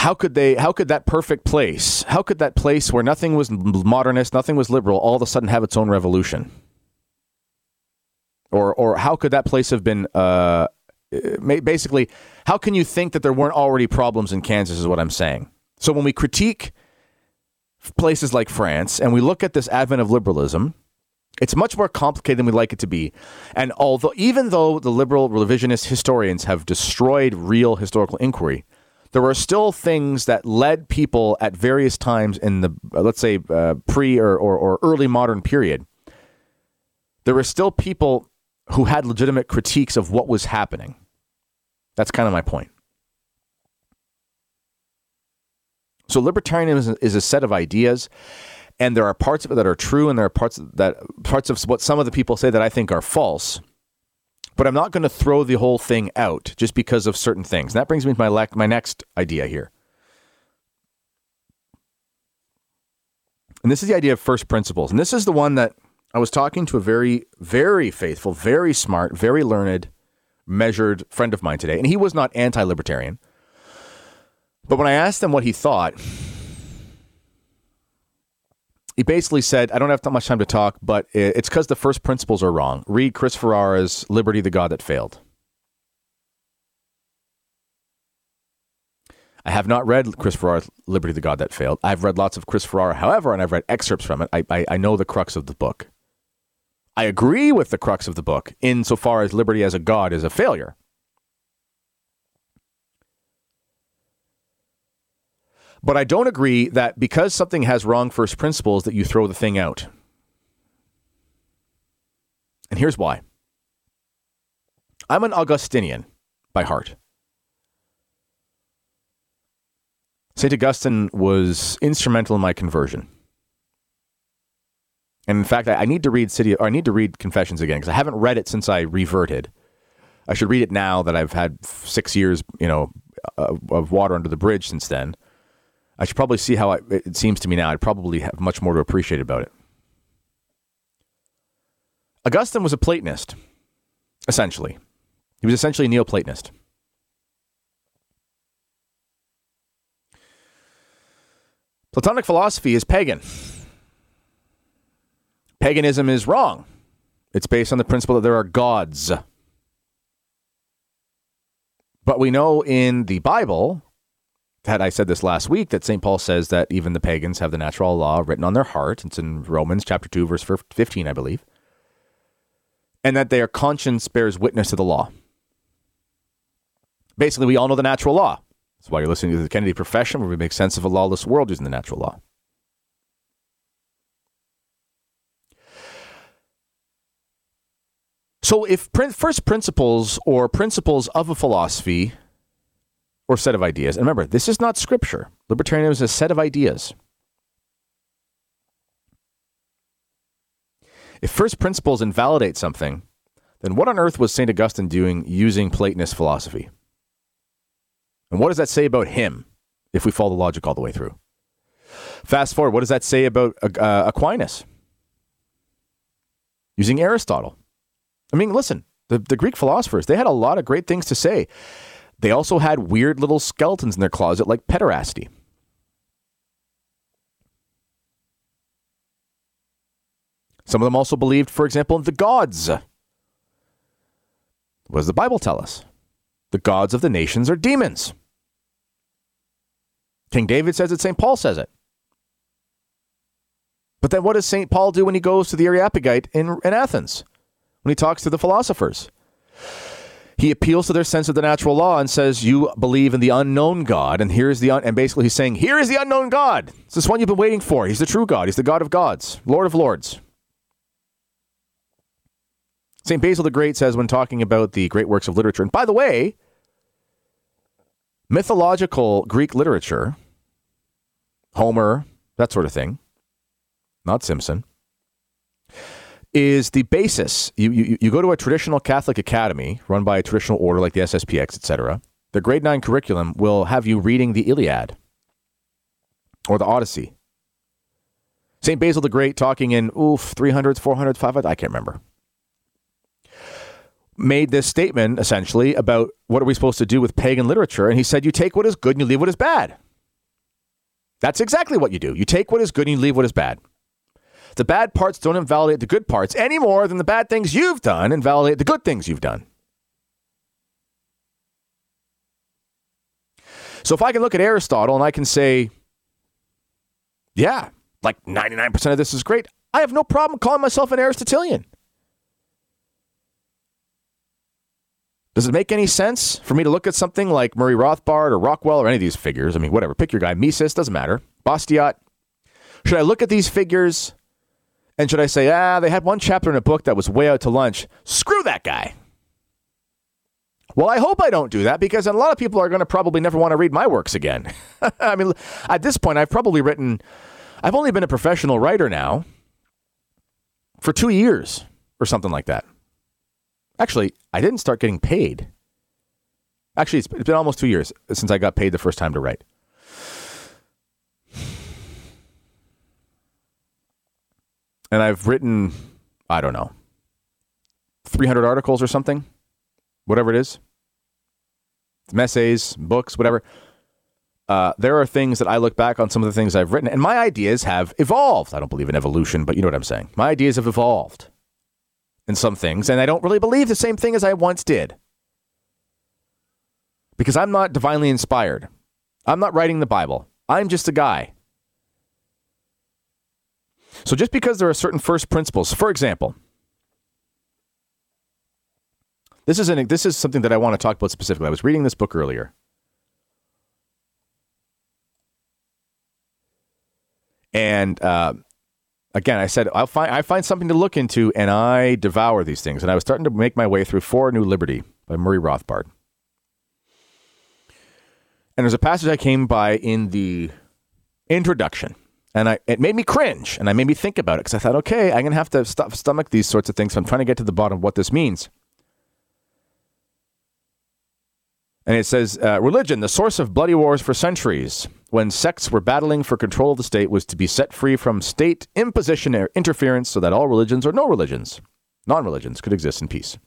how could they how could that perfect place how could that place where nothing was modernist nothing was liberal all of a sudden have its own revolution or or how could that place have been uh, basically how can you think that there weren't already problems in kansas is what i'm saying so when we critique places like france and we look at this advent of liberalism it's much more complicated than we like it to be. And although, even though the liberal revisionist historians have destroyed real historical inquiry, there were still things that led people at various times in the, uh, let's say, uh, pre or, or, or early modern period. There were still people who had legitimate critiques of what was happening. That's kind of my point. So, libertarianism is a set of ideas, and there are parts of it that are true, and there are parts that parts of what some of the people say that I think are false but I'm not going to throw the whole thing out just because of certain things. And that brings me to my le- my next idea here. And this is the idea of first principles. And this is the one that I was talking to a very, very faithful, very smart, very learned, measured friend of mine today. And he was not anti libertarian. But when I asked him what he thought, he basically said, I don't have that much time to talk, but it's because the first principles are wrong. Read Chris Ferrara's Liberty, the God That Failed. I have not read Chris Ferrara's Liberty, the God That Failed. I've read lots of Chris Ferrara, however, and I've read excerpts from it. I, I, I know the crux of the book. I agree with the crux of the book insofar as liberty as a God is a failure. But I don't agree that because something has wrong first principles that you throw the thing out. And here's why. I'm an Augustinian by heart. St. Augustine was instrumental in my conversion. And in fact, I, need to read City, or I need to read Confessions again because I haven't read it since I reverted. I should read it now that I've had six years, you know, uh, of water under the bridge since then. I should probably see how I, it seems to me now. I'd probably have much more to appreciate about it. Augustine was a Platonist, essentially. He was essentially a Neoplatonist. Platonic philosophy is pagan. Paganism is wrong. It's based on the principle that there are gods. But we know in the Bible had I said this last week that St. Paul says that even the pagans have the natural law written on their heart. It's in Romans chapter 2, verse 15, I believe. And that their conscience bears witness to the law. Basically, we all know the natural law. That's why you're listening to the Kennedy Profession, where we make sense of a lawless world using the natural law. So, if first principles or principles of a philosophy or set of ideas. And remember, this is not scripture. Libertarianism is a set of ideas. If first principles invalidate something, then what on earth was St. Augustine doing using Platonist philosophy? And what does that say about him if we follow the logic all the way through? Fast forward, what does that say about uh, Aquinas? Using Aristotle. I mean, listen, the, the Greek philosophers, they had a lot of great things to say. They also had weird little skeletons in their closet like pederasty. Some of them also believed, for example, in the gods. What does the Bible tell us? The gods of the nations are demons. King David says it, St. Paul says it. But then what does St. Paul do when he goes to the Areopagite in, in Athens? When he talks to the philosophers? He appeals to their sense of the natural law and says, "You believe in the unknown God, and here's the un-, and basically he's saying, here is the unknown God. It's this one you've been waiting for. He's the true God. He's the God of gods, Lord of lords." St. Basil the Great says when talking about the great works of literature, and by the way, mythological Greek literature, Homer, that sort of thing, not Simpson, is the basis. You, you, you go to a traditional Catholic academy run by a traditional order like the SSPX, etc. The grade 9 curriculum will have you reading the Iliad or the Odyssey. St. Basil the Great talking in, oof, 300s, 400s, 500s, I can't remember. Made this statement essentially about what are we supposed to do with pagan literature. And he said, you take what is good and you leave what is bad. That's exactly what you do. You take what is good and you leave what is bad. The bad parts don't invalidate the good parts any more than the bad things you've done invalidate the good things you've done. So if I can look at Aristotle and I can say, yeah, like 99% of this is great, I have no problem calling myself an Aristotelian. Does it make any sense for me to look at something like Murray Rothbard or Rockwell or any of these figures? I mean, whatever, pick your guy. Mises, doesn't matter. Bastiat. Should I look at these figures and should I say, ah, they had one chapter in a book that was way out to lunch? Screw that guy. Well, I hope I don't do that because a lot of people are going to probably never want to read my works again. I mean, at this point, I've probably written, I've only been a professional writer now for two years or something like that. Actually, I didn't start getting paid. Actually, it's been almost two years since I got paid the first time to write. And I've written, I don't know, 300 articles or something whatever it is, essays, books, whatever. Uh, there are things that I look back on some of the things I've written, and my ideas have evolved. I don't believe in evolution, but you know what I'm saying. My ideas have evolved in some things, and I don't really believe the same thing as I once did. Because I'm not divinely inspired. I'm not writing the Bible. I'm just a guy. So just because there are certain first principles, for example, this is an, this is something that I want to talk about specifically. I was reading this book earlier. And uh, again, I said I'll find I find something to look into, and I devour these things. And I was starting to make my way through For New Liberty by Murray Rothbard. And there's a passage I came by in the introduction, and I, it made me cringe, and I made me think about it because I thought, okay, I'm gonna have to st- stomach these sorts of things. So I'm trying to get to the bottom of what this means. And it says, uh, religion, the source of bloody wars for centuries, when sects were battling for control of the state, was to be set free from state imposition or interference so that all religions or no religions, non religions, could exist in peace.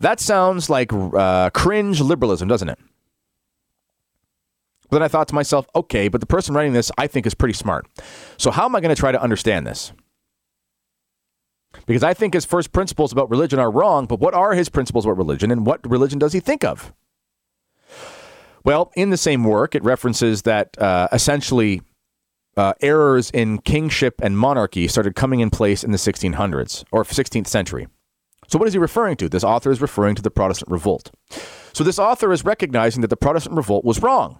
That sounds like uh, cringe liberalism, doesn't it? But then I thought to myself, okay, but the person writing this I think is pretty smart. So how am I going to try to understand this? Because I think his first principles about religion are wrong, but what are his principles about religion and what religion does he think of? Well, in the same work, it references that uh, essentially uh, errors in kingship and monarchy started coming in place in the 1600s or 16th century. So, what is he referring to? This author is referring to the Protestant Revolt. So, this author is recognizing that the Protestant Revolt was wrong.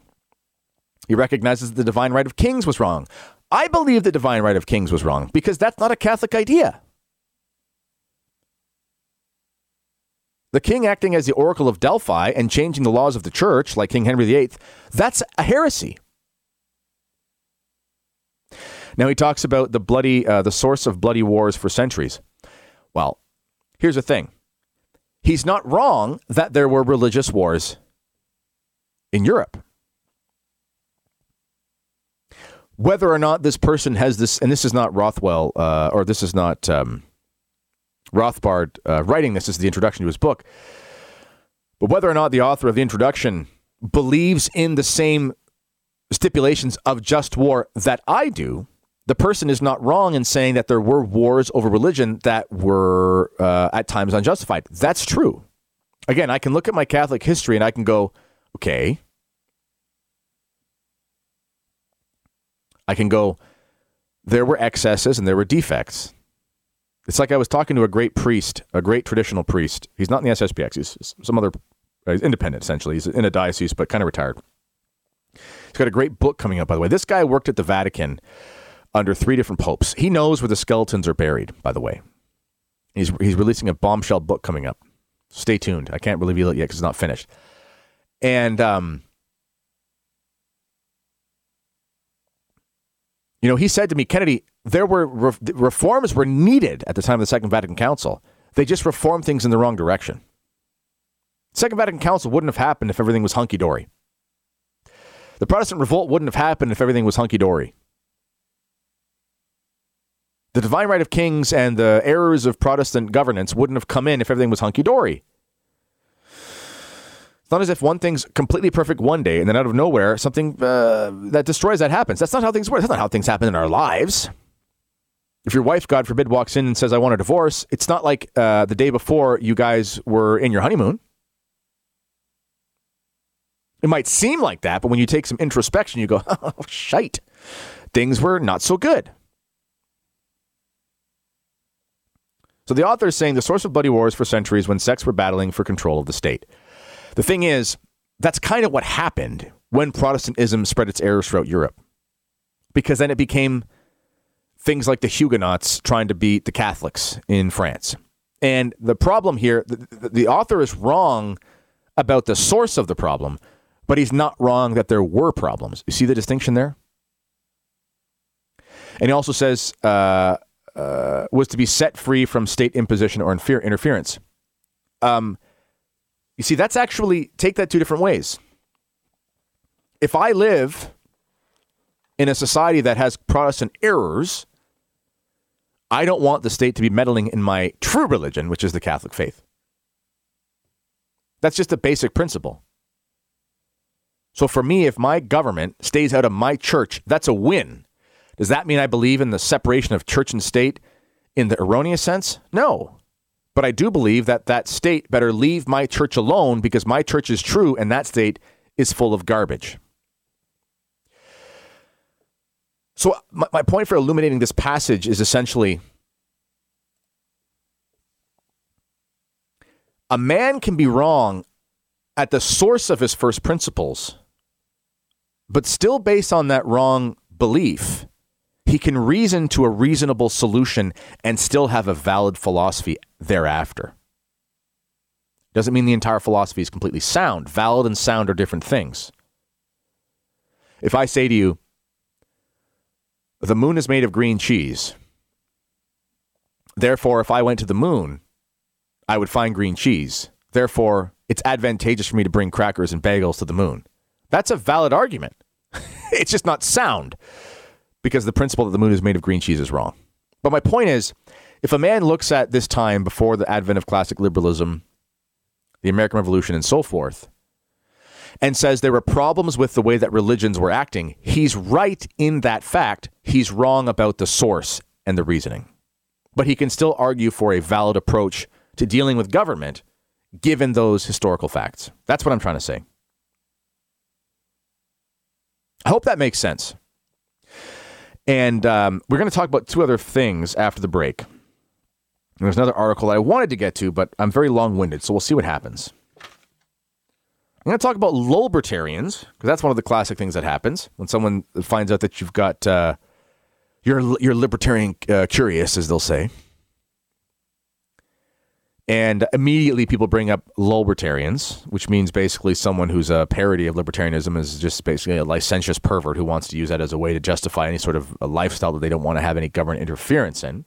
He recognizes that the divine right of kings was wrong. I believe the divine right of kings was wrong because that's not a Catholic idea. The king acting as the oracle of Delphi and changing the laws of the church, like King Henry VIII, that's a heresy. Now he talks about the bloody, uh, the source of bloody wars for centuries. Well, here's the thing: he's not wrong that there were religious wars in Europe. Whether or not this person has this, and this is not Rothwell, uh, or this is not um, Rothbard uh, writing this is the introduction to his book. But whether or not the author of the introduction believes in the same stipulations of just war that I do, the person is not wrong in saying that there were wars over religion that were uh, at times unjustified. That's true. Again, I can look at my Catholic history and I can go, okay. I can go, there were excesses and there were defects. It's like I was talking to a great priest, a great traditional priest. He's not in the SSPX. He's some other, uh, he's independent essentially. He's in a diocese, but kind of retired. He's got a great book coming up, by the way. This guy worked at the Vatican under three different popes. He knows where the skeletons are buried, by the way. He's, he's releasing a bombshell book coming up. Stay tuned. I can't reveal it yet because it's not finished. And, um, you know, he said to me, Kennedy, there were re- reforms were needed at the time of the Second Vatican Council. They just reformed things in the wrong direction. Second Vatican Council wouldn't have happened if everything was hunky dory. The Protestant revolt wouldn't have happened if everything was hunky dory. The divine right of kings and the errors of Protestant governance wouldn't have come in if everything was hunky dory. It's not as if one thing's completely perfect one day and then out of nowhere something uh, that destroys that happens. That's not how things work. That's not how things happen in our lives. If your wife, God forbid, walks in and says, I want a divorce, it's not like uh, the day before you guys were in your honeymoon. It might seem like that, but when you take some introspection, you go, oh, shite. Things were not so good. So the author is saying the source of bloody wars for centuries when sects were battling for control of the state. The thing is, that's kind of what happened when Protestantism spread its errors throughout Europe. Because then it became things like the Huguenots trying to beat the Catholics in France. And the problem here, the, the, author is wrong about the source of the problem, but he's not wrong that there were problems. You see the distinction there? And he also says, uh, uh, was to be set free from state imposition or interference. Um, you see, that's actually, take that two different ways. If I live in a society that has Protestant errors, I don't want the state to be meddling in my true religion, which is the Catholic faith. That's just a basic principle. So for me, if my government stays out of my church, that's a win. Does that mean I believe in the separation of church and state in the erroneous sense? No. But I do believe that that state better leave my church alone because my church is true and that state is full of garbage. So, my, my point for illuminating this passage is essentially a man can be wrong at the source of his first principles, but still based on that wrong belief, he can reason to a reasonable solution and still have a valid philosophy thereafter. Doesn't mean the entire philosophy is completely sound. Valid and sound are different things. If I say to you, the moon is made of green cheese, therefore, if I went to the moon, I would find green cheese. Therefore, it's advantageous for me to bring crackers and bagels to the moon. That's a valid argument. it's just not sound because the principle that the moon is made of green cheese is wrong. But my point is, if a man looks at this time before the advent of classic liberalism, the American Revolution, and so forth, and says there were problems with the way that religions were acting, he's right in that fact. He's wrong about the source and the reasoning. But he can still argue for a valid approach to dealing with government given those historical facts. That's what I'm trying to say. I hope that makes sense. And um, we're going to talk about two other things after the break. There's another article that I wanted to get to, but I'm very long winded, so we'll see what happens. I'm going to talk about libertarians because that's one of the classic things that happens when someone finds out that you've got uh, you're you're libertarian uh, curious, as they'll say. And immediately people bring up libertarians, which means basically someone who's a parody of libertarianism is just basically a licentious pervert who wants to use that as a way to justify any sort of lifestyle that they don't want to have any government interference in.